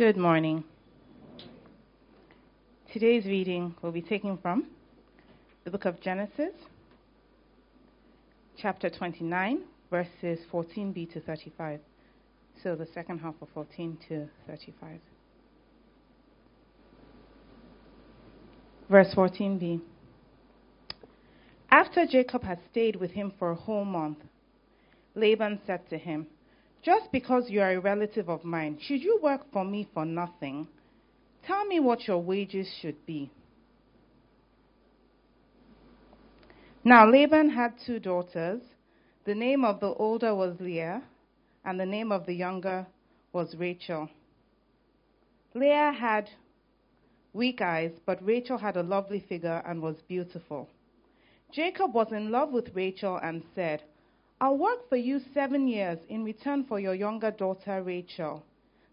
Good morning. Today's reading will be taken from the book of Genesis, chapter 29, verses 14b to 35. So the second half of 14 to 35. Verse 14b. After Jacob had stayed with him for a whole month, Laban said to him, Just because you are a relative of mine, should you work for me for nothing? Tell me what your wages should be. Now Laban had two daughters. The name of the older was Leah, and the name of the younger was Rachel. Leah had weak eyes, but Rachel had a lovely figure and was beautiful. Jacob was in love with Rachel and said, I'll work for you seven years in return for your younger daughter Rachel.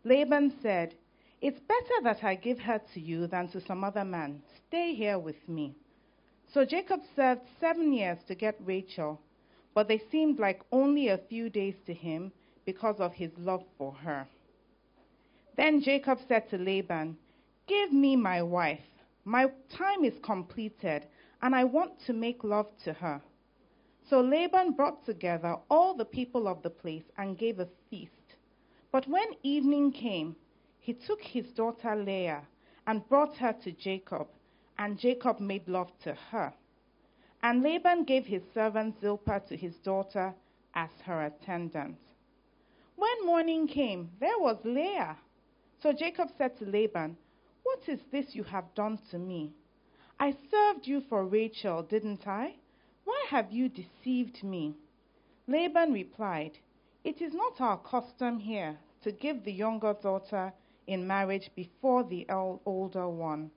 Laban said, It's better that I give her to you than to some other man. Stay here with me. So Jacob served seven years to get Rachel, but they seemed like only a few days to him because of his love for her. Then Jacob said to Laban, Give me my wife. My time is completed, and I want to make love to her. So Laban brought together all the people of the place and gave a feast. But when evening came, he took his daughter Leah and brought her to Jacob, and Jacob made love to her. And Laban gave his servant Zilpah to his daughter as her attendant. When morning came, there was Leah. So Jacob said to Laban, What is this you have done to me? I served you for Rachel, didn't I? Have you deceived me? Laban replied, It is not our custom here to give the younger daughter in marriage before the older one.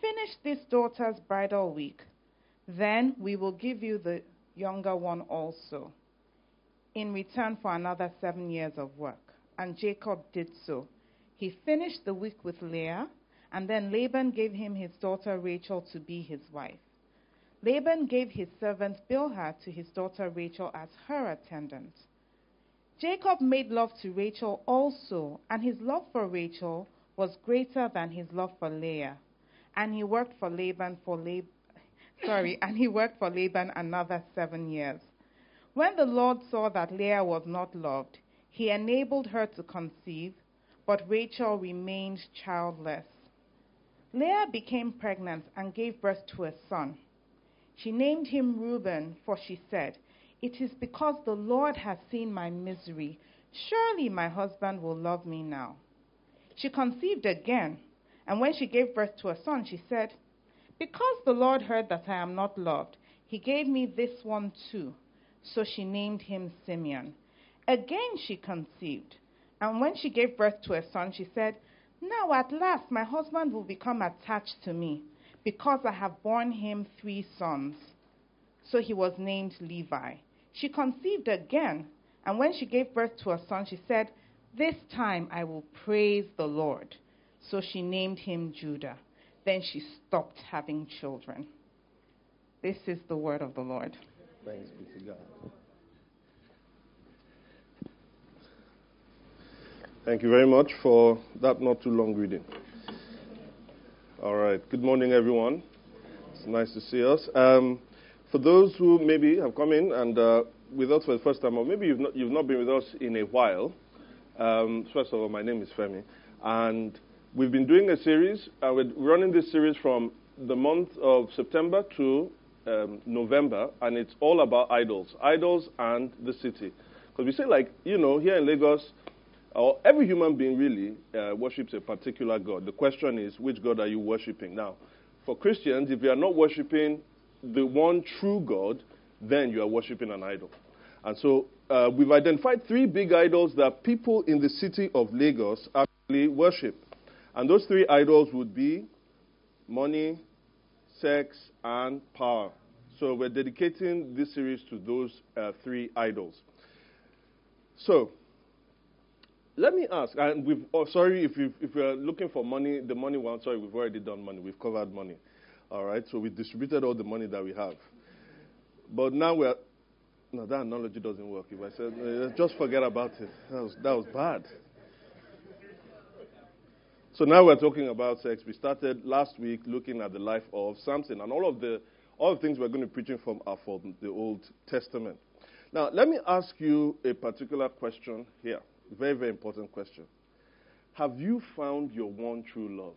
Finish this daughter's bridal week. Then we will give you the younger one also, in return for another seven years of work. And Jacob did so. He finished the week with Leah, and then Laban gave him his daughter Rachel to be his wife. Laban gave his servant Bilhah to his daughter Rachel as her attendant. Jacob made love to Rachel also, and his love for Rachel was greater than his love for Leah. And he worked for Laban for Lab- sorry, and he worked for Laban another seven years. When the Lord saw that Leah was not loved, he enabled her to conceive, but Rachel remained childless. Leah became pregnant and gave birth to a son. She named him Reuben, for she said, It is because the Lord has seen my misery. Surely my husband will love me now. She conceived again, and when she gave birth to a son, she said, Because the Lord heard that I am not loved, he gave me this one too. So she named him Simeon. Again she conceived, and when she gave birth to a son, she said, Now at last my husband will become attached to me because I have borne him three sons. So he was named Levi. She conceived again, and when she gave birth to a son, she said, This time I will praise the Lord. So she named him Judah. Then she stopped having children. This is the word of the Lord. Thanks be to God. Thank you very much for that not too long reading. All right. Good morning, everyone. It's nice to see us. Um, for those who maybe have come in and uh, with us for the first time, or maybe you've not, you've not been with us in a while, um, first of all, my name is Femi, and we've been doing a series. Uh, we're running this series from the month of September to um, November, and it's all about idols, idols and the city. Because we say, like, you know, here in Lagos, every human being really uh, worships a particular God. The question is, which God are you worshiping? Now, for Christians, if you are not worshiping the one true God, then you are worshiping an idol. And so uh, we've identified three big idols that people in the city of Lagos actually worship. And those three idols would be money, sex, and power. So we're dedicating this series to those uh, three idols. So, let me ask, and we've, oh, sorry if, you, if you're looking for money, the money one, sorry, we've already done money. We've covered money. All right, so we distributed all the money that we have. But now we're, no, that analogy doesn't work. If I said, just forget about it, that was, that was bad. So now we're talking about sex. We started last week looking at the life of Samson, and all of the all the things we're going to be preaching from are from the Old Testament. Now, let me ask you a particular question here. Very, very important question. Have you found your one true love?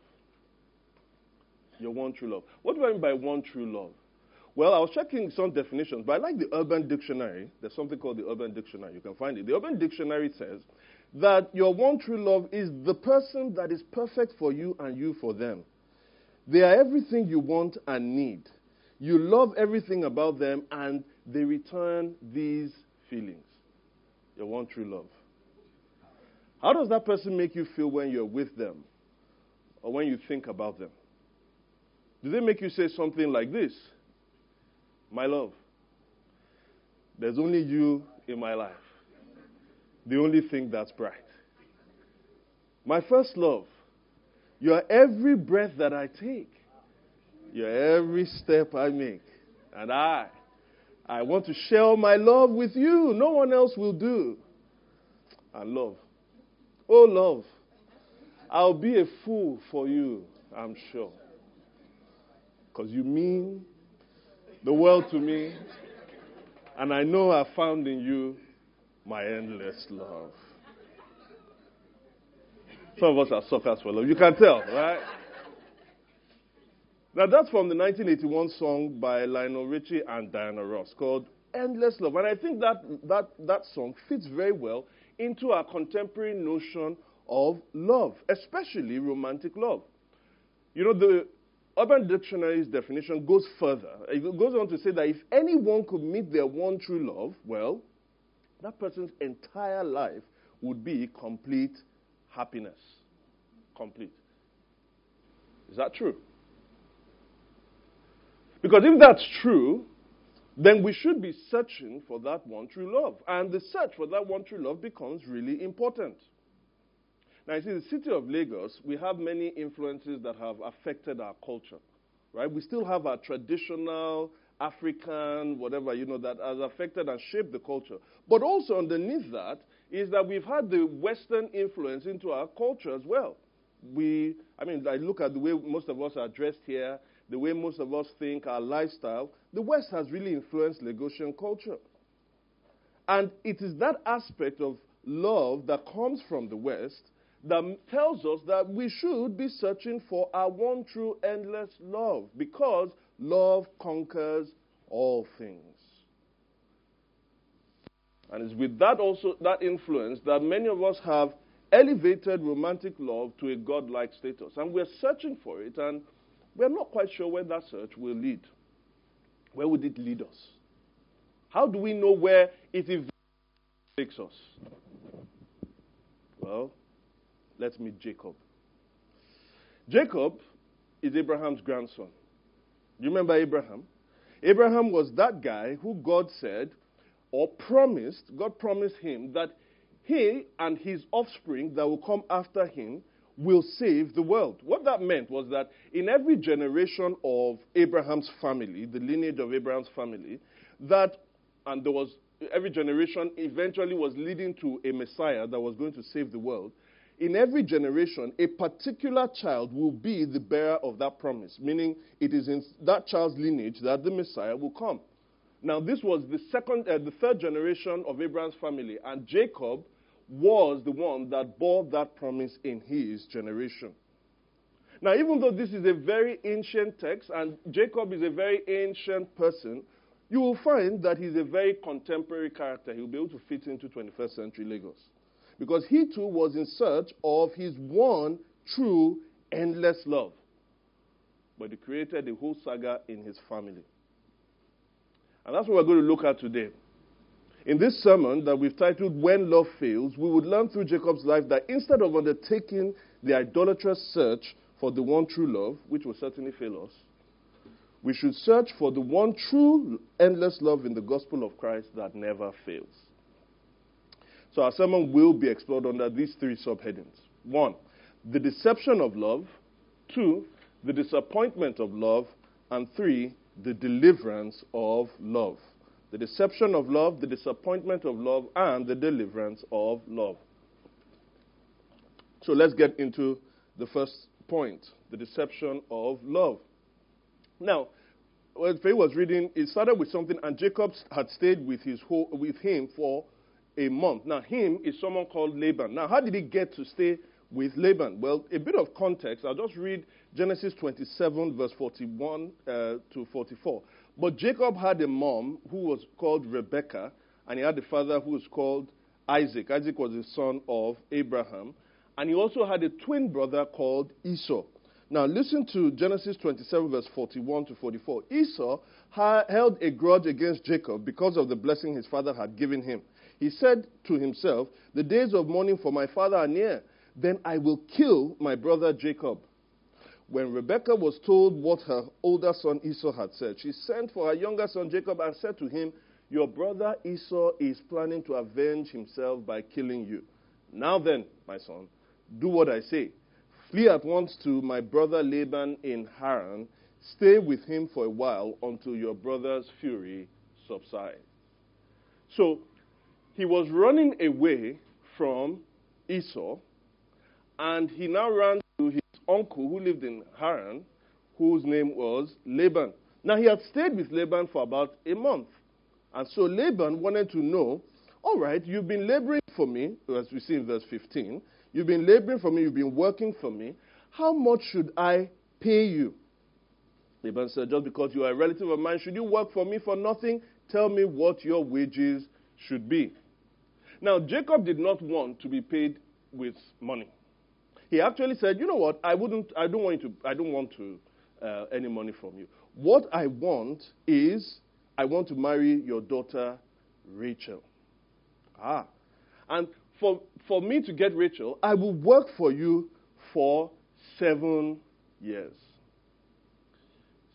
Your one true love. What do I mean by one true love? Well, I was checking some definitions, but I like the Urban Dictionary. There's something called the Urban Dictionary. You can find it. The Urban Dictionary says that your one true love is the person that is perfect for you and you for them. They are everything you want and need. You love everything about them, and they return these feelings. Your one true love. How does that person make you feel when you're with them or when you think about them? Do they make you say something like this? My love, there's only you in my life. The only thing that's bright. My first love, you're every breath that I take. You're every step I make. And I, I want to share my love with you. No one else will do. And love. Oh, love. I'll be a fool for you, I'm sure. Because you mean the world to me. And I know I found in you my endless love. Some of us are suckers for love. You can tell, right? Now, that's from the 1981 song by Lionel Richie and Diana Ross called Endless Love. And I think that, that, that song fits very well into our contemporary notion of love, especially romantic love. You know, the Urban Dictionary's definition goes further. It goes on to say that if anyone could meet their one true love, well, that person's entire life would be complete happiness. Complete. Is that true? Because if that's true, then we should be searching for that one true love. And the search for that one true love becomes really important. Now, you see, the city of Lagos, we have many influences that have affected our culture, right? We still have our traditional African, whatever, you know, that has affected and shaped the culture. But also underneath that is that we've had the Western influence into our culture as well. We, I mean, I look at the way most of us are dressed here the way most of us think, our lifestyle, the West has really influenced Lagosian culture. And it is that aspect of love that comes from the West that tells us that we should be searching for our one true endless love because love conquers all things. And it's with that also that influence that many of us have elevated romantic love to a godlike status. And we're searching for it and we're not quite sure where that search will lead. Where would it lead us? How do we know where it takes us? Well, let's meet Jacob. Jacob is Abraham's grandson. You remember Abraham? Abraham was that guy who God said or promised, God promised him that he and his offspring that will come after him will save the world. What that meant was that in every generation of Abraham's family, the lineage of Abraham's family, that, and there was, every generation eventually was leading to a Messiah that was going to save the world. In every generation, a particular child will be the bearer of that promise, meaning it is in that child's lineage that the Messiah will come. Now, this was the second, uh, the third generation of Abraham's family, and Jacob was the one that bore that promise in his generation. Now, even though this is a very ancient text and Jacob is a very ancient person, you will find that he's a very contemporary character. He'll be able to fit into 21st century Lagos. Because he too was in search of his one true, endless love. But he created a whole saga in his family. And that's what we're going to look at today. In this sermon that we've titled When Love Fails, we would learn through Jacob's life that instead of undertaking the idolatrous search for the one true love, which will certainly fail us, we should search for the one true endless love in the gospel of Christ that never fails. So our sermon will be explored under these three subheadings. One, the deception of love. Two, the disappointment of love. And three, the deliverance of love the deception of love, the disappointment of love, and the deliverance of love. So let's get into the first point the deception of love. Now, when Faye was reading, it started with something, and Jacob had stayed with, his whole, with him for a month. Now, him is someone called Laban. Now, how did he get to stay with Laban? Well, a bit of context. I'll just read Genesis 27, verse 41 uh, to 44. But Jacob had a mom who was called Rebekah, and he had a father who was called Isaac. Isaac was the son of Abraham. And he also had a twin brother called Esau. Now, listen to Genesis 27, verse 41 to 44. Esau held a grudge against Jacob because of the blessing his father had given him. He said to himself, The days of mourning for my father are near. Then I will kill my brother Jacob. When Rebekah was told what her older son Esau had said, she sent for her younger son Jacob and said to him, Your brother Esau is planning to avenge himself by killing you. Now then, my son, do what I say. Flee at once to my brother Laban in Haran. Stay with him for a while until your brother's fury subsides. So, he was running away from Esau, and he now his uncle who lived in Haran, whose name was Laban. Now, he had stayed with Laban for about a month. And so Laban wanted to know all right, you've been laboring for me, as we see in verse 15. You've been laboring for me, you've been working for me. How much should I pay you? Laban said, Just because you are a relative of mine, should you work for me for nothing? Tell me what your wages should be. Now, Jacob did not want to be paid with money. He actually said, "You know what? I wouldn't. I don't want to. I don't want to uh, any money from you. What I want is, I want to marry your daughter, Rachel. Ah, and for for me to get Rachel, I will work for you for seven years.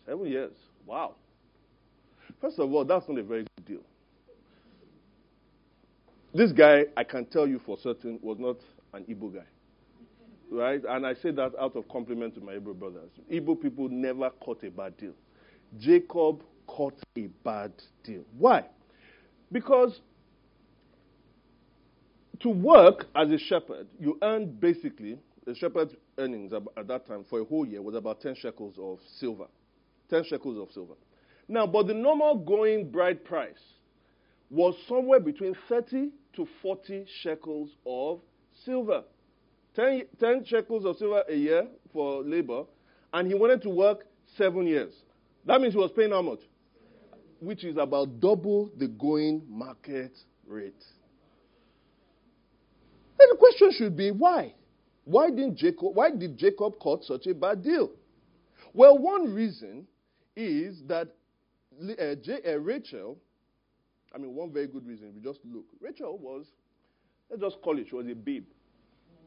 Seven years. Wow. First of all, that's not a very good deal. This guy, I can tell you for certain, was not an Igbo guy right? And I say that out of compliment to my Igbo brothers. Igbo people never caught a bad deal. Jacob caught a bad deal. Why? Because to work as a shepherd, you earn basically, the shepherd's earnings at that time for a whole year was about 10 shekels of silver. 10 shekels of silver. Now, but the normal going bride price was somewhere between 30 to 40 shekels of silver. 10, 10 shekels of silver a year for labor, and he wanted to work seven years. That means he was paying how much? Which is about double the going market rate. And the question should be why? Why didn't Jacob why did Jacob cut such a bad deal? Well, one reason is that uh, J, uh, Rachel, I mean, one very good reason, you just look, Rachel was, let's just call it, she was a babe.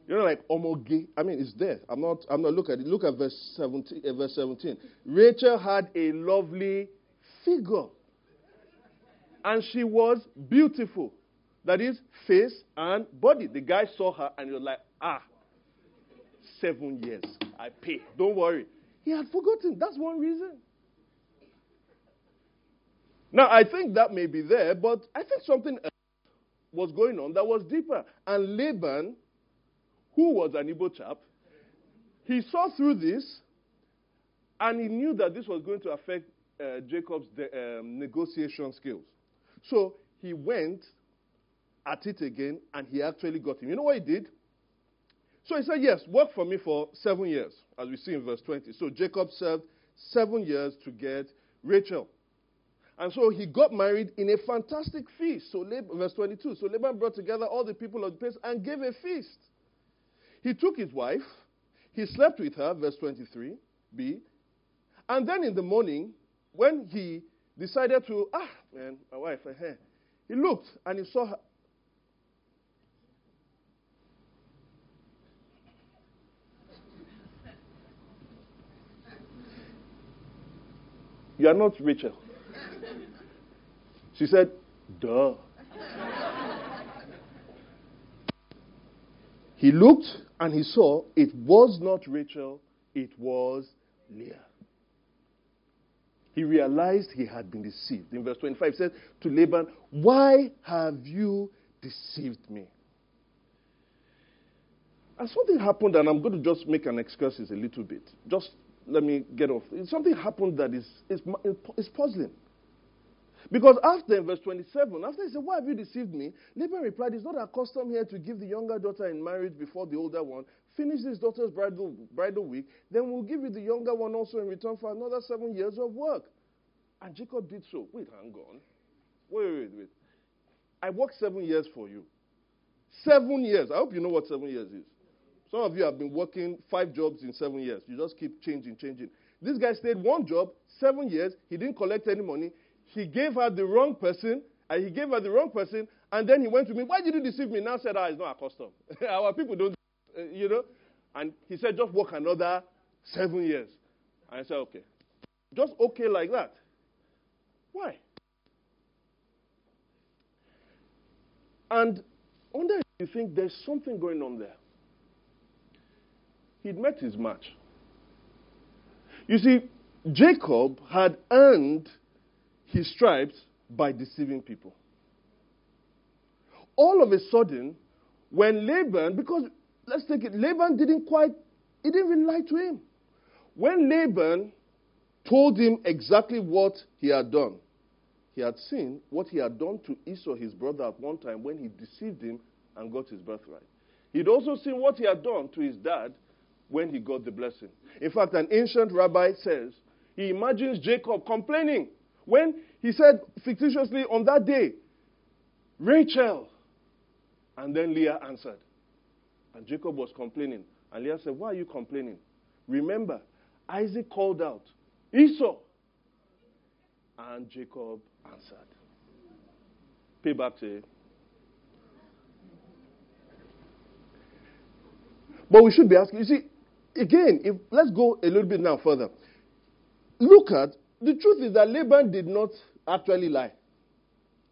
You know, like omoge. I mean, it's there. I'm not. I'm not. Look at it. Look at verse 17. Uh, verse 17. Rachel had a lovely figure, and she was beautiful. That is face and body. The guy saw her and he was like, ah, seven years. I pay. Don't worry. He had forgotten. That's one reason. Now, I think that may be there, but I think something was going on that was deeper. And Laban who was an Igbo chap, he saw through this and he knew that this was going to affect uh, Jacob's de- um, negotiation skills. So he went at it again and he actually got him. You know what he did? So he said, Yes, work for me for seven years, as we see in verse 20. So Jacob served seven years to get Rachel. And so he got married in a fantastic feast. So, verse 22. So Laban brought together all the people of the place and gave a feast. He took his wife, he slept with her, verse 23b, and then in the morning, when he decided to, ah, man, my wife, uh, He looked and he saw her. You are not Rachel. She said, Duh. he looked and he saw it was not Rachel, it was Leah. He realized he had been deceived. In verse 25, he said to Laban, Why have you deceived me? And something happened, and I'm going to just make an excursus a little bit. Just let me get off. Something happened that is, is, is puzzling. Because after, in verse 27, after he said, Why have you deceived me? Laban replied, It's not our custom here to give the younger daughter in marriage before the older one. Finish this daughter's bridal, bridal week, then we'll give you the younger one also in return for another seven years of work. And Jacob did so. Wait, hang on. Wait, wait, wait. I worked seven years for you. Seven years. I hope you know what seven years is. Some of you have been working five jobs in seven years. You just keep changing, changing. This guy stayed one job, seven years. He didn't collect any money. He gave her the wrong person, and he gave her the wrong person, and then he went to me. Why did you deceive me? Now said, ah, it's not our custom. Our people don't, uh, you know. And he said, just work another seven years. And I said, okay. Just okay like that. Why? And if you think there's something going on there. He'd met his match. You see, Jacob had earned his stripes by deceiving people. All of a sudden, when Laban, because let's take it, Laban didn't quite, he didn't even lie to him. When Laban told him exactly what he had done, he had seen what he had done to Esau, his brother, at one time when he deceived him and got his birthright. He'd also seen what he had done to his dad when he got the blessing. In fact, an ancient rabbi says he imagines Jacob complaining when he said fictitiously on that day, Rachel. And then Leah answered. And Jacob was complaining. And Leah said, Why are you complaining? Remember, Isaac called out, Esau. And Jacob answered. Pay back to. But we should be asking, you see, again, if let's go a little bit now further. Look at the truth is that Laban did not actually lie.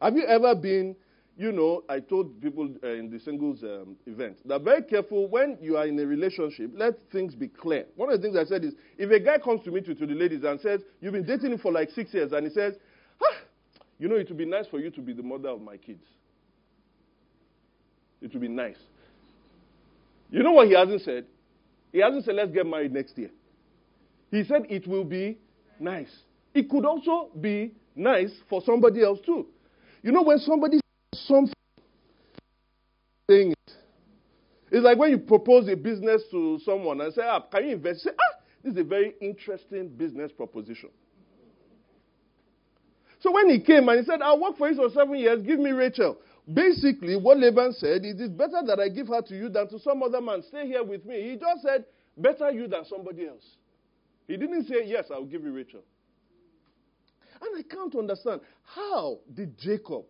Have you ever been, you know, I told people uh, in the singles um, event that very careful when you are in a relationship, let things be clear. One of the things I said is if a guy comes to meet you to the ladies and says, You've been dating him for like six years, and he says, ah, You know, it would be nice for you to be the mother of my kids. It would be nice. You know what he hasn't said? He hasn't said, Let's get married next year. He said, It will be nice. It could also be nice for somebody else too. You know, when somebody says something, saying it. It's like when you propose a business to someone and say, ah, can you invest? Say, ah, this is a very interesting business proposition. So when he came and he said, I'll work for you for seven years, give me Rachel. Basically, what Laban said is, it's better that I give her to you than to some other man. Stay here with me. He just said, better you than somebody else. He didn't say, yes, I'll give you Rachel. And I can't understand how did Jacob,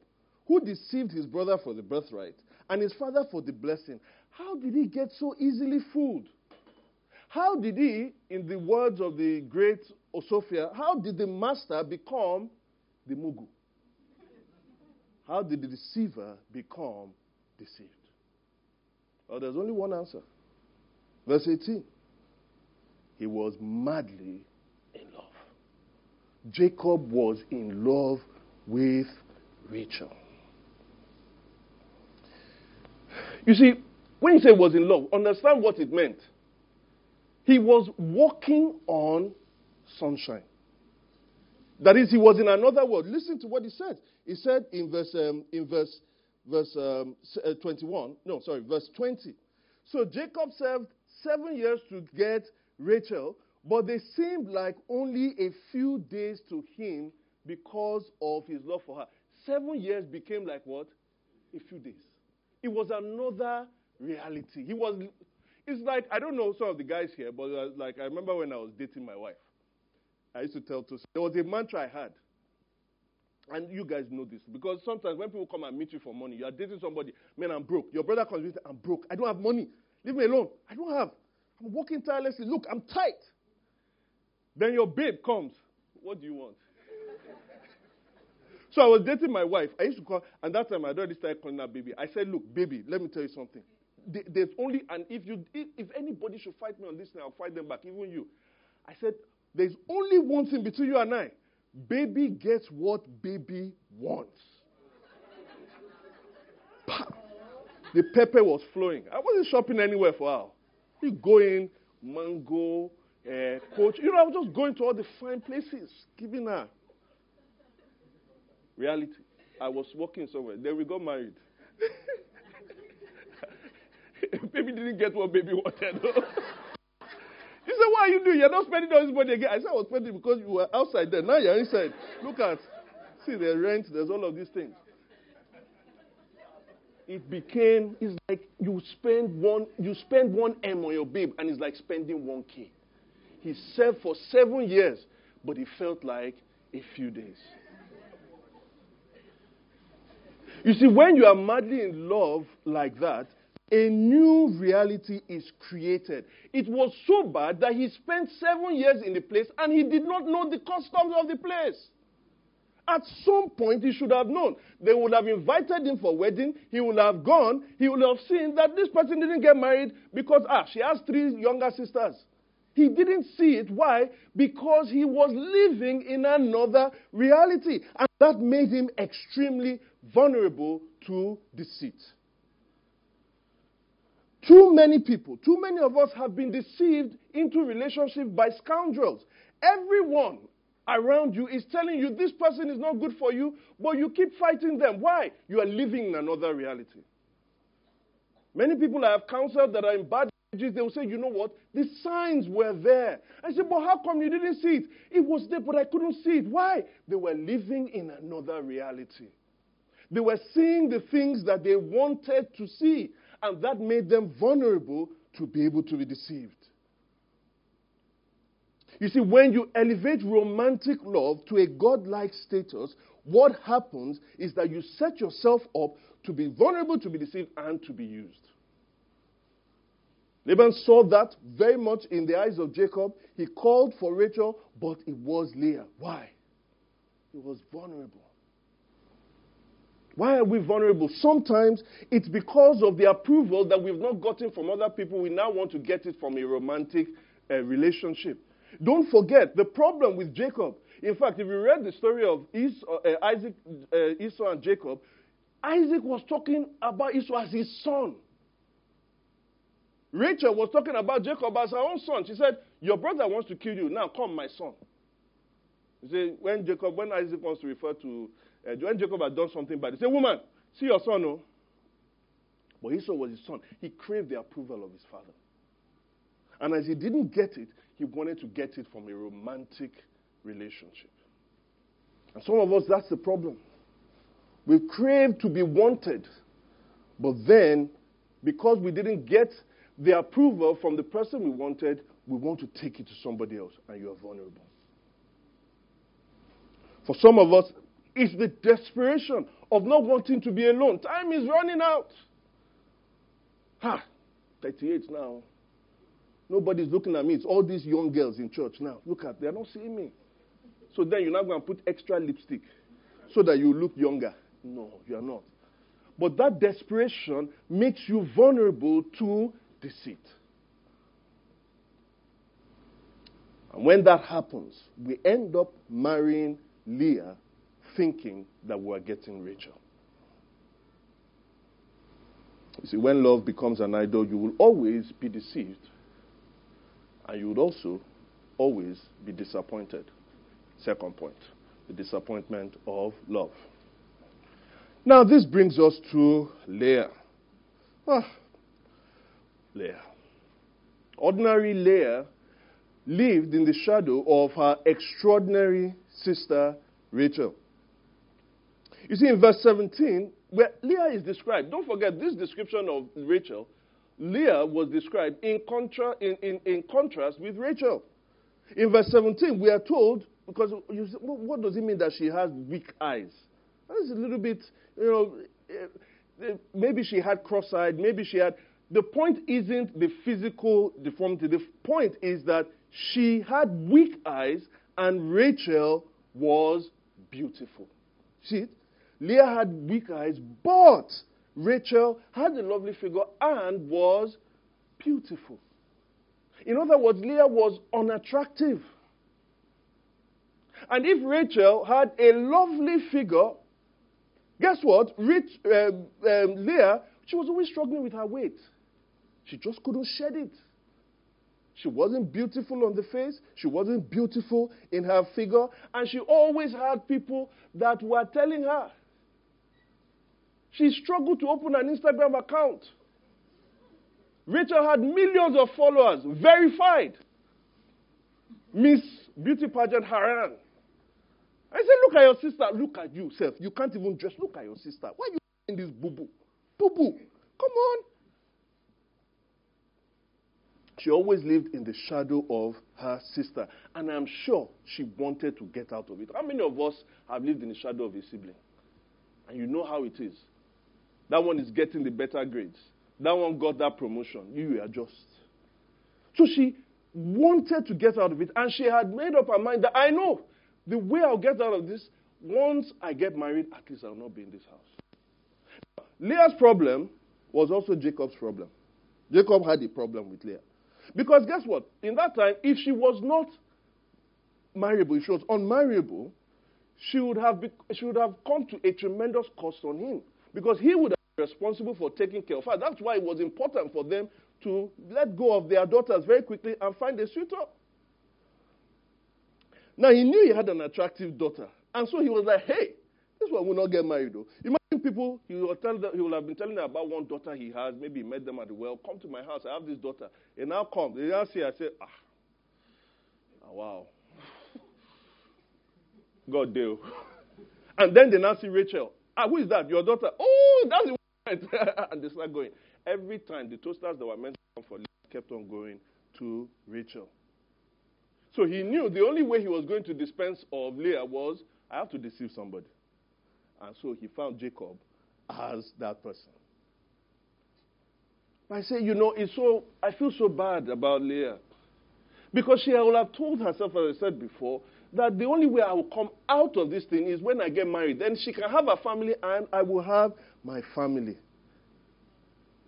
who deceived his brother for the birthright and his father for the blessing, how did he get so easily fooled? How did he, in the words of the great Osuofia, how did the master become the mugu? How did the deceiver become deceived? Well, there's only one answer. Verse 18. He was madly Jacob was in love with Rachel. You see, when he said was in love, understand what it meant. He was walking on sunshine. That is, he was in another world. Listen to what he said. He said in verse um, in verse verse um, uh, 21. No, sorry, verse 20. So Jacob served seven years to get Rachel, but they seemed like only a few days to him because of his love for her. Seven years became like what? A few days. It was another reality. He was, it's like, I don't know some of the guys here, but uh, like I remember when I was dating my wife. I used to tell to there was a mantra I had. and you guys know this because sometimes when people come and meet you for money, you are dating somebody, man, I'm broke. Your brother comes with, I'm broke. I don't have money. Leave me alone. I don't have. I'm working tirelessly. Look, I'm tight. Then your babe comes. What do you want? so I was dating my wife. I used to call, and that time I already started calling her baby. I said, Look, baby, let me tell you something. There's only, and if you, if anybody should fight me on this I'll fight them back, even you. I said, There's only one thing between you and I. Baby gets what baby wants. the pepper was flowing. I wasn't shopping anywhere for her. You go in, mango, uh, coach. You know, I was just going to all the fine places, giving her. Reality. I was working somewhere. Then we got married. baby didn't get what baby wanted. he said, What are you doing? You're not spending all this money again. I said, I was spending because you were outside there. Now you're inside. Look at, see, the rent, there's all of these things. It became, it's like you spend one, you spend one M on your babe, and it's like spending one K. He served for seven years, but it felt like a few days. You see, when you are madly in love like that, a new reality is created. It was so bad that he spent seven years in the place and he did not know the customs of the place. At some point, he should have known. They would have invited him for wedding. He would have gone. He would have seen that this person didn't get married because, ah, she has three younger sisters. He didn't see it. Why? Because he was living in another reality. And that made him extremely vulnerable to deceit. Too many people, too many of us have been deceived into relationships by scoundrels. Everyone around you is telling you this person is not good for you, but you keep fighting them. Why? You are living in another reality. Many people I have counseled that are in bad they will say, you know what? The signs were there. I said, but how come you didn't see it? It was there, but I couldn't see it. Why? They were living in another reality. They were seeing the things that they wanted to see, and that made them vulnerable to be able to be deceived. You see, when you elevate romantic love to a godlike status, what happens is that you set yourself up to be vulnerable to be deceived and to be used. Laban saw that very much in the eyes of Jacob. He called for Rachel, but it was Leah. Why? He was vulnerable. Why are we vulnerable? Sometimes it's because of the approval that we've not gotten from other people. We now want to get it from a romantic uh, relationship. Don't forget the problem with Jacob. In fact, if you read the story of Esau, uh, Isaac, uh, Esau and Jacob, Isaac was talking about Esau as his son. Rachel was talking about Jacob as her own son. She said, Your brother wants to kill you. Now come, my son. You see, when Jacob, when Isaac wants to refer to, uh, when Jacob had done something bad, he said, Woman, see your son, no? But Esau was his son. He craved the approval of his father. And as he didn't get it, he wanted to get it from a romantic relationship. And some of us, that's the problem. We crave to be wanted, but then, because we didn't get the approval from the person we wanted, we want to take it to somebody else, and you are vulnerable. For some of us, it's the desperation of not wanting to be alone. Time is running out. Ha! 38 now. Nobody's looking at me. It's all these young girls in church now. Look at, they're not seeing me. So then you're not going to put extra lipstick so that you look younger. No, you're not. But that desperation makes you vulnerable to deceit. And when that happens, we end up marrying Leah thinking that we're getting Rachel. You see, when love becomes an idol, you will always be deceived. And you would also always be disappointed. Second point the disappointment of love. Now, this brings us to Leah. Ah, Leah. Ordinary Leah lived in the shadow of her extraordinary sister Rachel. You see, in verse 17, where Leah is described, don't forget this description of Rachel, Leah was described in, contra, in, in, in contrast with Rachel. In verse 17, we are told because you say, what does it mean that she has weak eyes? That's a little bit, you know, eh, eh, maybe she had cross eyed, maybe she had. The point isn't the physical deformity. The point is that she had weak eyes and Rachel was beautiful. See? Leah had weak eyes, but Rachel had a lovely figure and was beautiful. In other words, Leah was unattractive. And if Rachel had a lovely figure, guess what? Rich, uh, um, Leah, she was always struggling with her weight. She just couldn't shed it. She wasn't beautiful on the face. She wasn't beautiful in her figure. And she always had people that were telling her. She struggled to open an Instagram account. Rachel had millions of followers, verified. Miss Beauty Pageant Haran. I said, Look at your sister. Look at yourself. You can't even dress. Look at your sister. Why are you in this boo boo? Boo boo. Come on. She always lived in the shadow of her sister. And I'm sure she wanted to get out of it. How many of us have lived in the shadow of a sibling? And you know how it is. That one is getting the better grades. That one got that promotion. You are just. So she wanted to get out of it. And she had made up her mind that I know the way I'll get out of this, once I get married, at least I'll not be in this house. Leah's problem was also Jacob's problem. Jacob had a problem with Leah. Because guess what? In that time, if she was not marriable, if she was unmarriable, she would have, be, she would have come to a tremendous cost on him. Because he would have been responsible for taking care of her. That's why it was important for them to let go of their daughters very quickly and find a suitor. Now, he knew he had an attractive daughter. And so he was like, hey, this one will not get married, though. Imagine people, he will, tell them, he will have been telling them about one daughter he has. Maybe he met them at the well. Come to my house. I have this daughter. And now come. They now see, I say, ah, oh, wow. God deal. And then they now see Rachel. Ah, who is that? Your daughter. Oh, that's the one. and they start going. Every time the toasters that were meant to come for kept on going to Rachel. So he knew the only way he was going to dispense of Leah was I have to deceive somebody. And so he found Jacob as that person. I say, you know, it's so I feel so bad about Leah. Because she would have told herself, as I said before, that the only way I will come out of this thing is when I get married. Then she can have a family and I will have my family.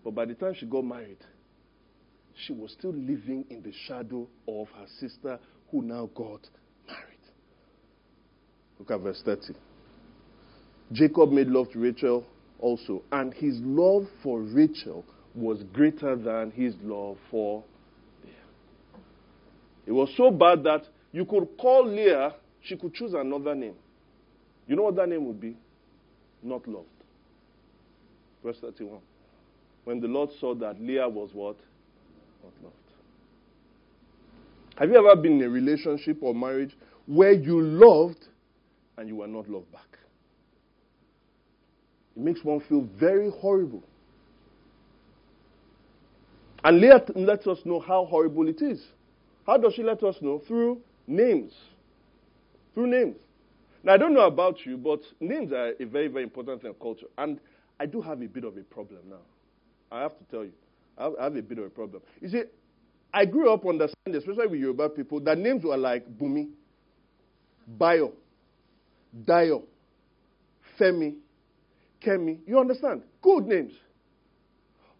But by the time she got married, she was still living in the shadow of her sister who now got married. Look at verse 30. Jacob made love to Rachel also, and his love for Rachel was greater than his love for Leah. It was so bad that you could call Leah, she could choose another name. You know what that name would be? Not loved. Verse 31. When the Lord saw that Leah was what? Not loved. Have you ever been in a relationship or marriage where you loved and you were not loved back? It makes one feel very horrible. And Leah lets us know how horrible it is. How does she let us know? Through names. Through names. Now, I don't know about you, but names are a very, very important thing in culture. And I do have a bit of a problem now. I have to tell you. I have a bit of a problem. You see, I grew up understanding, especially with Yoruba people, that names were like Bumi, Bayo, Dayo, Femi, Kemi. You understand? Good names.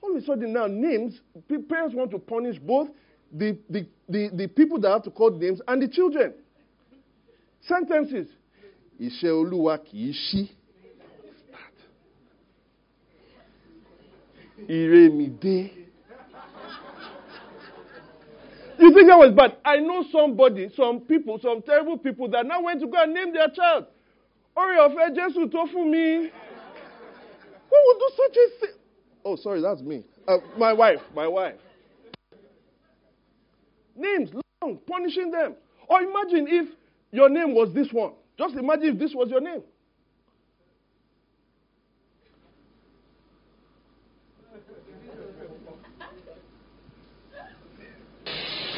All of a sudden now, names, parents want to punish both the, the, the, the people that have to call names and the children. Sentences. Kì í ṣí. Dé. You think that was bad? I know somebody, some people, some terrible people that now went to go and name their child. Ọ̀fẹ́ Jésù tó fún mi. Who would do such a thing? Oh, sorry, that's me. Uh, my wife, my wife. Names, long, punishing them. Or imagine if your name was this one. Just imagine if this was your name.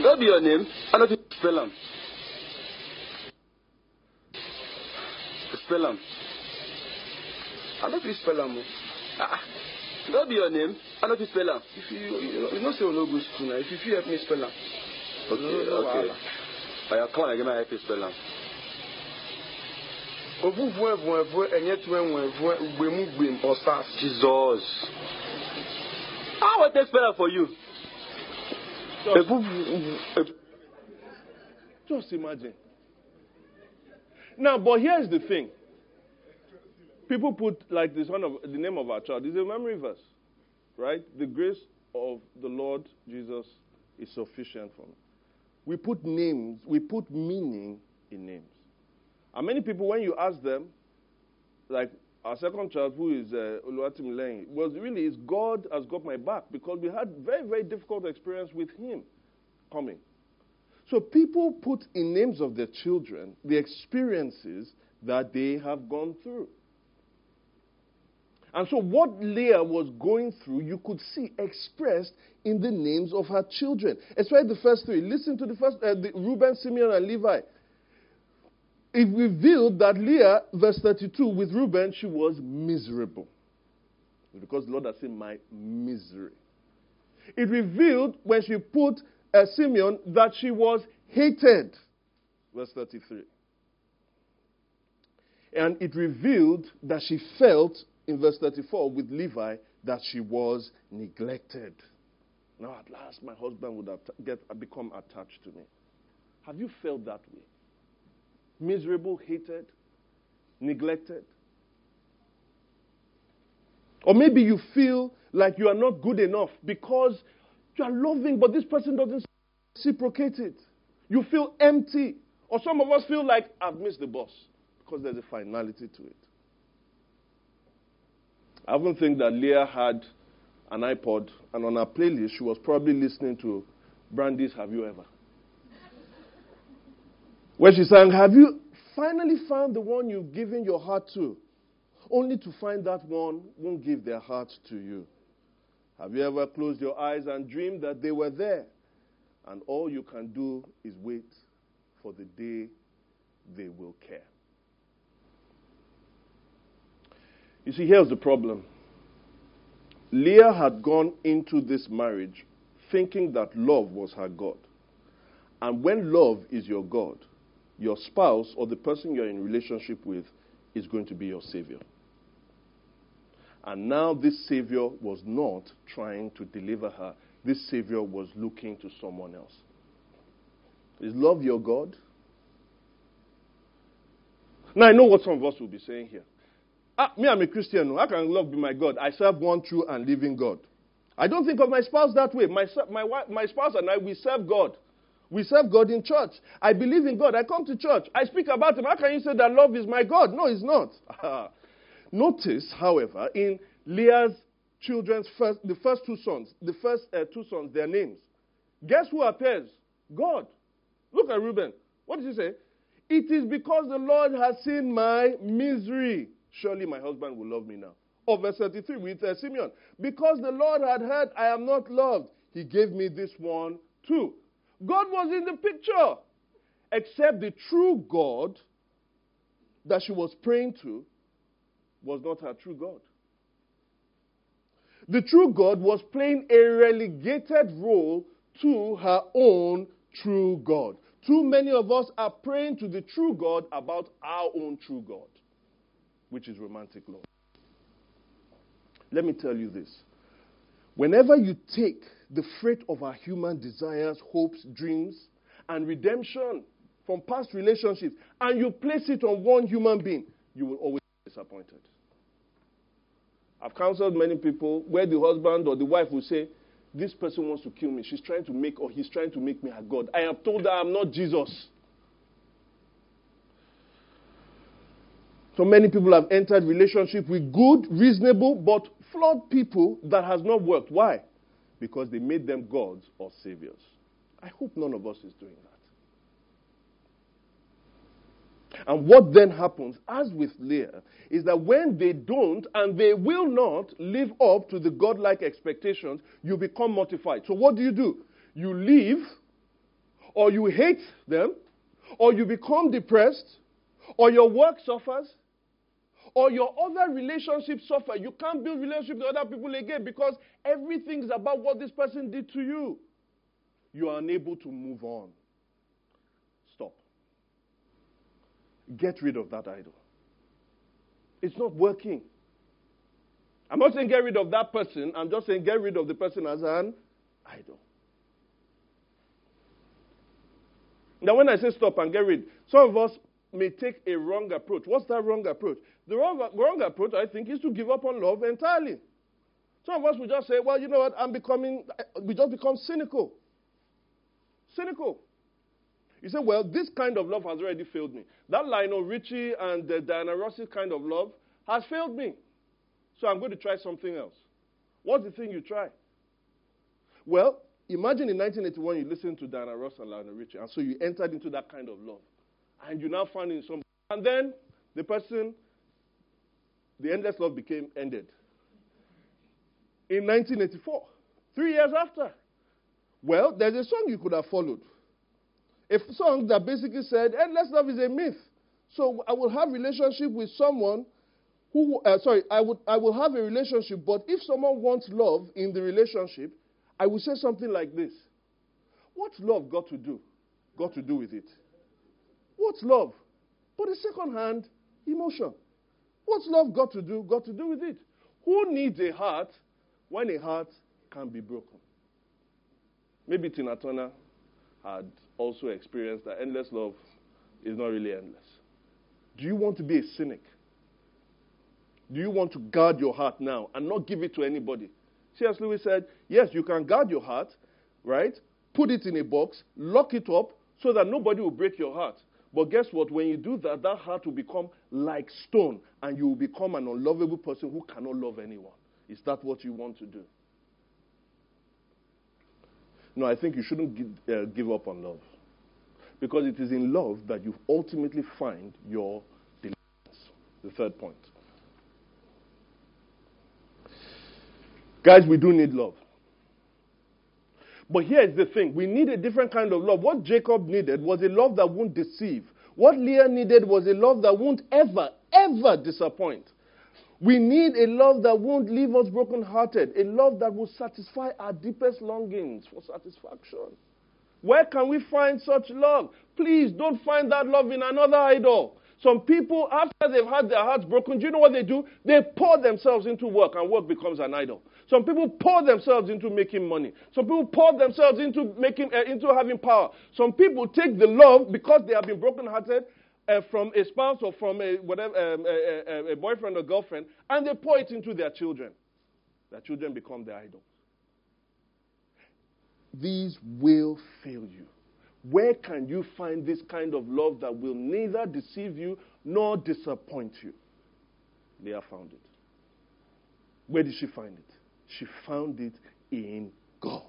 That be your name. I you spell them. spell am. I no fit spell am o. Ah, that be your name. I no fit spell am. If you you know, you know say we no go school na. If you fit help me spell am. Okay, No, no okay. Oya come on again, I help you spell am. Ovuvu evu evu enye tu enwe evu ugbemu gbem osas. Jesus. How I take spell am for you? Evuvu- ev- Just imagine. Now, but here's the thing. People put like this one of the name of our child is a memory verse, right? The grace of the Lord Jesus is sufficient for me. We put names, we put meaning in names. And many people, when you ask them, like our second child, who is uh, Oluwatimilehin, was really is God has got my back because we had very very difficult experience with him coming. So people put in names of their children the experiences that they have gone through. And so what Leah was going through, you could see expressed in the names of her children, especially the first three. Listen to the first, uh, the Reuben, Simeon, and Levi. It revealed that Leah, verse 32, with Reuben, she was miserable. Because the Lord has seen my misery. It revealed when she put uh, Simeon that she was hated. Verse 33. And it revealed that she felt, in verse 34, with Levi, that she was neglected. Now, at last, my husband would have get, become attached to me. Have you felt that way? Miserable, hated, neglected? Or maybe you feel like you are not good enough because you are loving, but this person doesn't reciprocate it. You feel empty. Or some of us feel like I've missed the bus because there's a finality to it. I often think that Leah had an iPod, and on her playlist, she was probably listening to Brandy's Have You Ever? Where she sang, Have you finally found the one you've given your heart to? Only to find that one won't give their heart to you. Have you ever closed your eyes and dreamed that they were there? And all you can do is wait for the day they will care. You see, here's the problem. Leah had gone into this marriage thinking that love was her God. And when love is your God, your spouse or the person you're in relationship with is going to be your savior. And now this savior was not trying to deliver her. This savior was looking to someone else. Is love your God? Now I know what some of us will be saying here. Ah, me, I'm a Christian. How can love be my God? I serve one true and living God. I don't think of my spouse that way. My, my, wife, my spouse and I, we serve God. We serve God in church. I believe in God. I come to church. I speak about Him. How can you say that love is my God? No, it's not. Notice, however, in Leah's children's first, the first two sons, the first uh, two sons, their names. Guess who appears? God. Look at Reuben. What did he say? It is because the Lord has seen my misery. Surely my husband will love me now. Or verse 33 with uh, Simeon. Because the Lord had heard I am not loved, he gave me this one too. God was in the picture. Except the true God that she was praying to was not her true God. The true God was playing a relegated role to her own true God. Too many of us are praying to the true God about our own true God, which is romantic love. Let me tell you this. Whenever you take the freight of our human desires, hopes, dreams, and redemption from past relationships and you place it on one human being, you will always be disappointed. I've counseled many people where the husband or the wife will say, This person wants to kill me. She's trying to make, or he's trying to make me a God. I have told her I'm not Jesus. So many people have entered relationship with good, reasonable, but flawed people that has not worked. Why? Because they made them gods or saviors. I hope none of us is doing that. And what then happens, as with Leah, is that when they don't and they will not live up to the godlike expectations, you become mortified. So what do you do? You leave, or you hate them, or you become depressed, or your work suffers, or your other relationships suffer. You can't build relationship with other people again because everything is about what this person did to you. You are unable to move on. Stop. Get rid of that idol. It's not working. I'm not saying get rid of that person, I'm just saying get rid of the person as an idol. Now, when I say stop and get rid, some of us may take a wrong approach. What's that wrong approach? The wrong, wrong approach, I think, is to give up on love entirely. Some of us will just say, well, you know what, I'm becoming, we just become cynical. Cynical. You say, well, this kind of love has already failed me. That Lionel Richie and the Diana Rossi kind of love has failed me. So I'm going to try something else. What's the thing you try? Well, imagine in 1981 you listened to Diana Ross and Lionel Richie, and so you entered into that kind of love. And you now find in some. And then the person, the endless love became ended. In 1984, three years after. Well, there's a song you could have followed. A song that basically said, endless love is a myth. So I will have relationship with someone who, uh, sorry, I, would, I will have a relationship, but if someone wants love in the relationship, I will say something like this What's love got to do? Got to do with it? What's love? But a second hand emotion. What's love got to do? Got to do with it. Who needs a heart when a heart can be broken? Maybe Tina Turner had also experienced that endless love is not really endless. Do you want to be a cynic? Do you want to guard your heart now and not give it to anybody? C.S. Lewis said, Yes, you can guard your heart, right? Put it in a box, lock it up so that nobody will break your heart. But guess what? When you do that, that heart will become like stone and you will become an unlovable person who cannot love anyone. Is that what you want to do? No, I think you shouldn't give, uh, give up on love. Because it is in love that you ultimately find your deliverance. The third point. Guys, we do need love. But here's the thing we need a different kind of love. What Jacob needed was a love that won't deceive. What Leah needed was a love that won't ever, ever disappoint. We need a love that won't leave us brokenhearted, a love that will satisfy our deepest longings for satisfaction. Where can we find such love? Please don't find that love in another idol. Some people, after they've had their hearts broken, do you know what they do? They pour themselves into work, and work becomes an idol. Some people pour themselves into making money. Some people pour themselves into making uh, into having power. Some people take the love because they have been brokenhearted uh, from a spouse or from a whatever um, a, a, a boyfriend or girlfriend, and they pour it into their children. Their children become their idols. These will fail you. Where can you find this kind of love that will neither deceive you nor disappoint you? Leah found it. Where did she find it? She found it in God.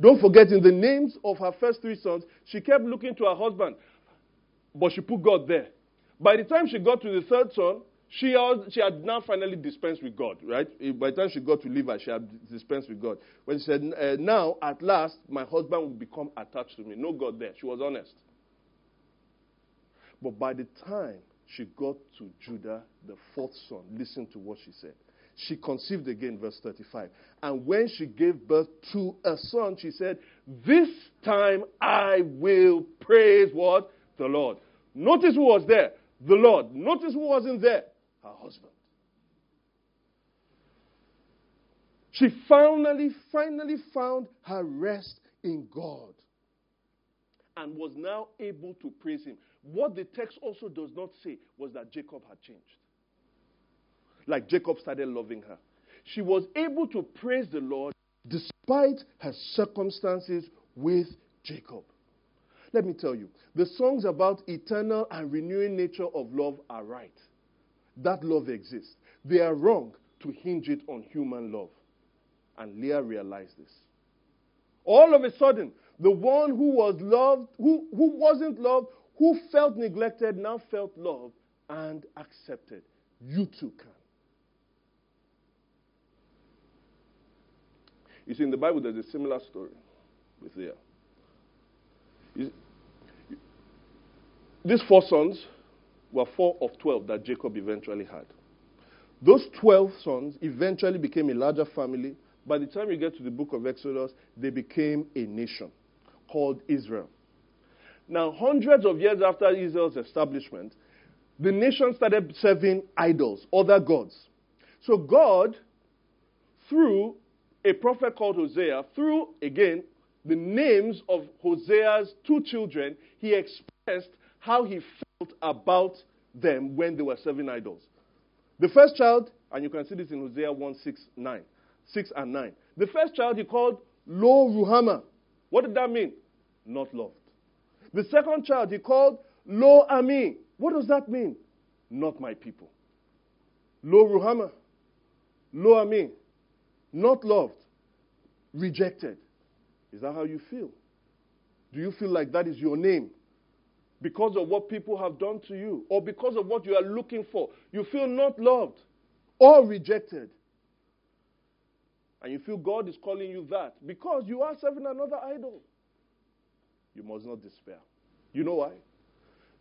Don't forget, in the names of her first three sons, she kept looking to her husband, but she put God there. By the time she got to the third son, she had, she had now finally dispensed with God, right? By the time she got to Levi, she had dispensed with God. When she said, uh, Now, at last, my husband will become attached to me. No God there. She was honest. But by the time she got to Judah, the fourth son, listen to what she said. She conceived again, verse 35. And when she gave birth to a son, she said, This time I will praise what? The Lord. Notice who was there. The Lord. Notice who wasn't there her husband. She finally, finally found her rest in God and was now able to praise him. What the text also does not say was that Jacob had changed. Like Jacob started loving her. She was able to praise the Lord despite her circumstances with Jacob. Let me tell you, the songs about eternal and renewing nature of love are right that love exists. They are wrong to hinge it on human love. And Leah realized this. All of a sudden, the one who was loved, who, who wasn't loved, who felt neglected, now felt loved and accepted. You too can. You see, in the Bible, there's a similar story with Leah. These four sons were four of 12 that Jacob eventually had. Those 12 sons eventually became a larger family. By the time you get to the book of Exodus, they became a nation called Israel. Now, hundreds of years after Israel's establishment, the nation started serving idols, other gods. So God, through a prophet called Hosea, through, again, the names of Hosea's two children, he expressed how he about them when they were serving idols. The first child, and you can see this in Hosea 1 6, 9, 6 and 9. The first child he called Lo Ruhamah. What did that mean? Not loved. The second child he called Lo Ammi. What does that mean? Not my people. Lo Ruhamah. Lo Ammi. Not loved. Rejected. Is that how you feel? Do you feel like that is your name? Because of what people have done to you or because of what you are looking for. You feel not loved or rejected. And you feel God is calling you that because you are serving another idol. You must not despair. You know why?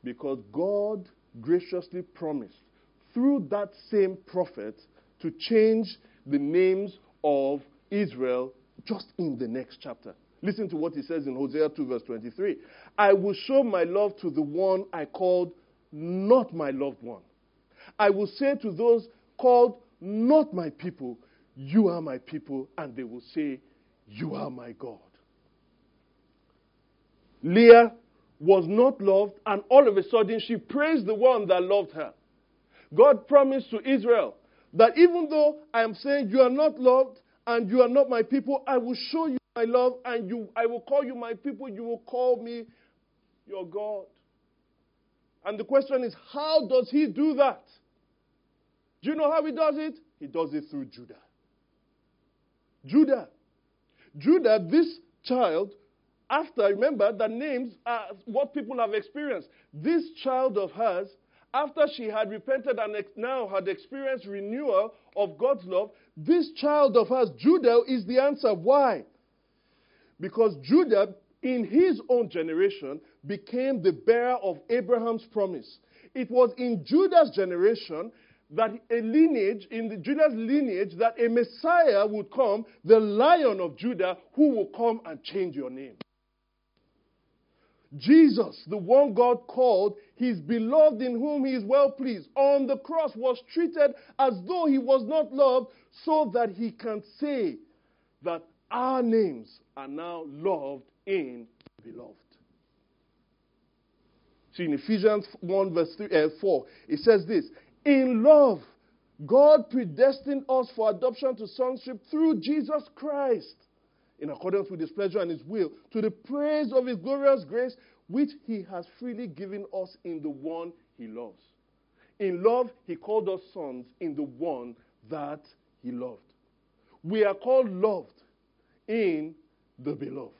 Because God graciously promised through that same prophet to change the names of Israel just in the next chapter. Listen to what he says in Hosea 2, verse 23. I will show my love to the one I called not my loved one. I will say to those called not my people, You are my people, and they will say, You are my God. Leah was not loved, and all of a sudden she praised the one that loved her. God promised to Israel that even though I am saying you are not loved and you are not my people, I will show you my love, and you, I will call you my people, you will call me your God. And the question is, how does he do that? Do you know how he does it? He does it through Judah. Judah. Judah, this child, after, remember, the names are what people have experienced. This child of hers, after she had repented and now had experienced renewal of God's love, this child of hers, Judah, is the answer. Why? Because Judah, in his own generation, became the bearer of Abraham's promise. It was in Judah's generation that a lineage, in the Judah's lineage, that a Messiah would come, the lion of Judah, who will come and change your name. Jesus, the one God called, his beloved in whom he is well pleased, on the cross was treated as though he was not loved, so that he can say that our names are now loved in beloved. See, in Ephesians 1, verse 3, uh, 4, it says this In love, God predestined us for adoption to sonship through Jesus Christ, in accordance with his pleasure and his will, to the praise of his glorious grace, which he has freely given us in the one he loves. In love, he called us sons in the one that he loved. We are called loved in the beloved.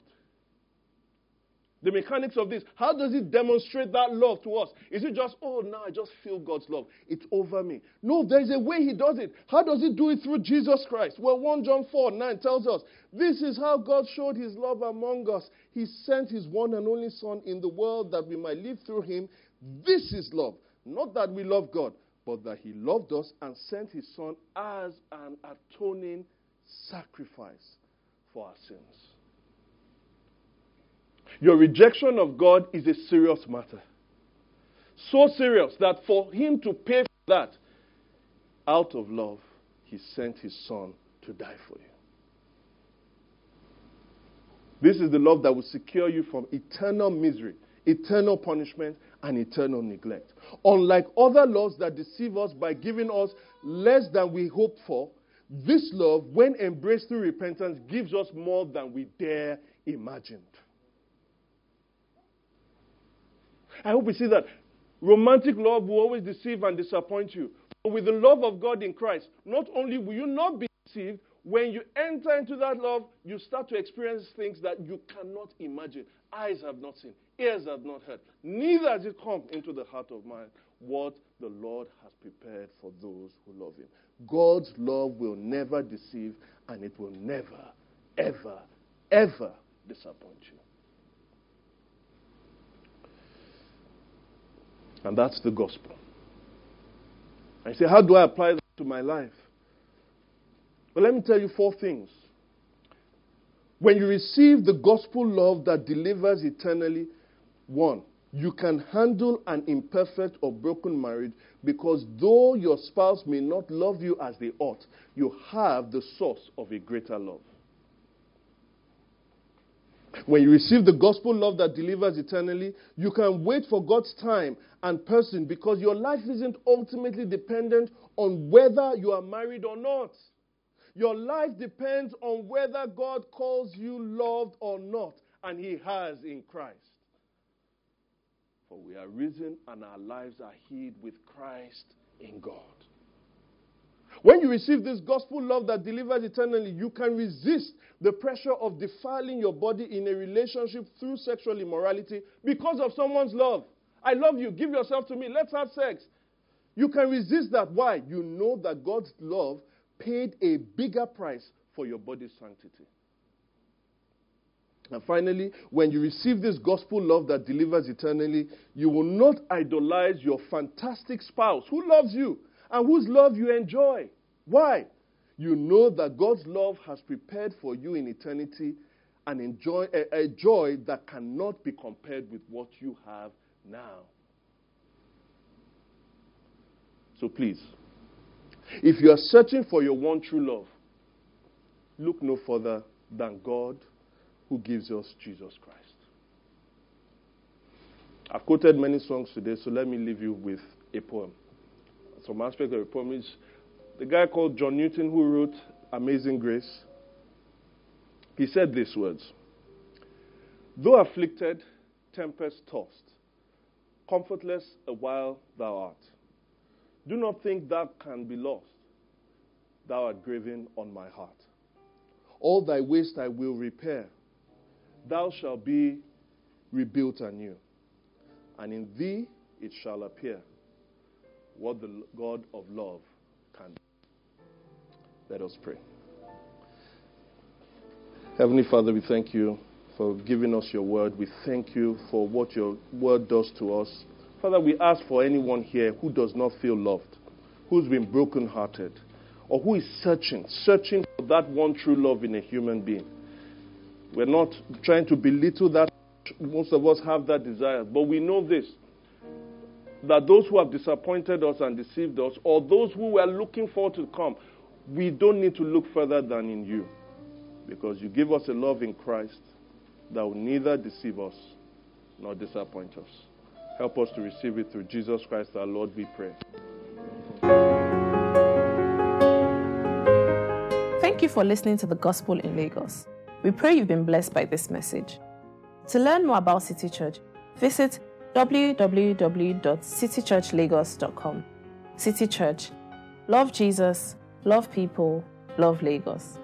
The mechanics of this, how does it demonstrate that love to us? Is it just, oh, now I just feel God's love? It's over me. No, there's a way He does it. How does He do it through Jesus Christ? Well, 1 John 4 9 tells us this is how God showed His love among us. He sent His one and only Son in the world that we might live through Him. This is love. Not that we love God, but that He loved us and sent His Son as an atoning sacrifice for our sins. Your rejection of God is a serious matter. So serious that for Him to pay for that, out of love, He sent His Son to die for you. This is the love that will secure you from eternal misery, eternal punishment, and eternal neglect. Unlike other laws that deceive us by giving us less than we hope for, this love, when embraced through repentance, gives us more than we dare imagine. I hope we see that. Romantic love will always deceive and disappoint you. But with the love of God in Christ, not only will you not be deceived, when you enter into that love, you start to experience things that you cannot imagine. Eyes have not seen, ears have not heard. Neither has it come into the heart of man what the Lord has prepared for those who love him. God's love will never deceive and it will never, ever, ever disappoint you. And that's the gospel. I say, how do I apply that to my life? Well, let me tell you four things. When you receive the gospel love that delivers eternally, one, you can handle an imperfect or broken marriage because though your spouse may not love you as they ought, you have the source of a greater love. When you receive the gospel love that delivers eternally, you can wait for God's time and person because your life isn't ultimately dependent on whether you are married or not. Your life depends on whether God calls you loved or not, and He has in Christ. For we are risen and our lives are hid with Christ in God. When you receive this gospel love that delivers eternally, you can resist the pressure of defiling your body in a relationship through sexual immorality because of someone's love. I love you, give yourself to me, let's have sex. You can resist that. Why? You know that God's love paid a bigger price for your body's sanctity. And finally, when you receive this gospel love that delivers eternally, you will not idolize your fantastic spouse who loves you and whose love you enjoy. Why? You know that God's love has prepared for you in eternity an enjoy, a, a joy that cannot be compared with what you have now. So please, if you are searching for your one true love, look no further than God who gives us Jesus Christ. I've quoted many songs today, so let me leave you with a poem. Some aspect of a poem is the guy called John Newton who wrote Amazing Grace. He said these words Though afflicted, tempest tossed, comfortless a while thou art, do not think thou can be lost. Thou art graven on my heart. All thy waste I will repair thou shalt be rebuilt anew. And in thee it shall appear what the God of love can do. Let us pray. Heavenly Father, we thank you for giving us your word. We thank you for what your word does to us. Father, we ask for anyone here who does not feel loved, who's been brokenhearted, or who is searching, searching for that one true love in a human being. We're not trying to belittle that. Most of us have that desire. But we know this that those who have disappointed us and deceived us, or those who were looking forward to come, we don't need to look further than in you. Because you give us a love in Christ that will neither deceive us nor disappoint us. Help us to receive it through Jesus Christ our Lord, we pray. Thank you for listening to the Gospel in Lagos. We pray you've been blessed by this message. To learn more about City Church, visit www.citychurchlagos.com. City Church. Love Jesus, love people, love Lagos.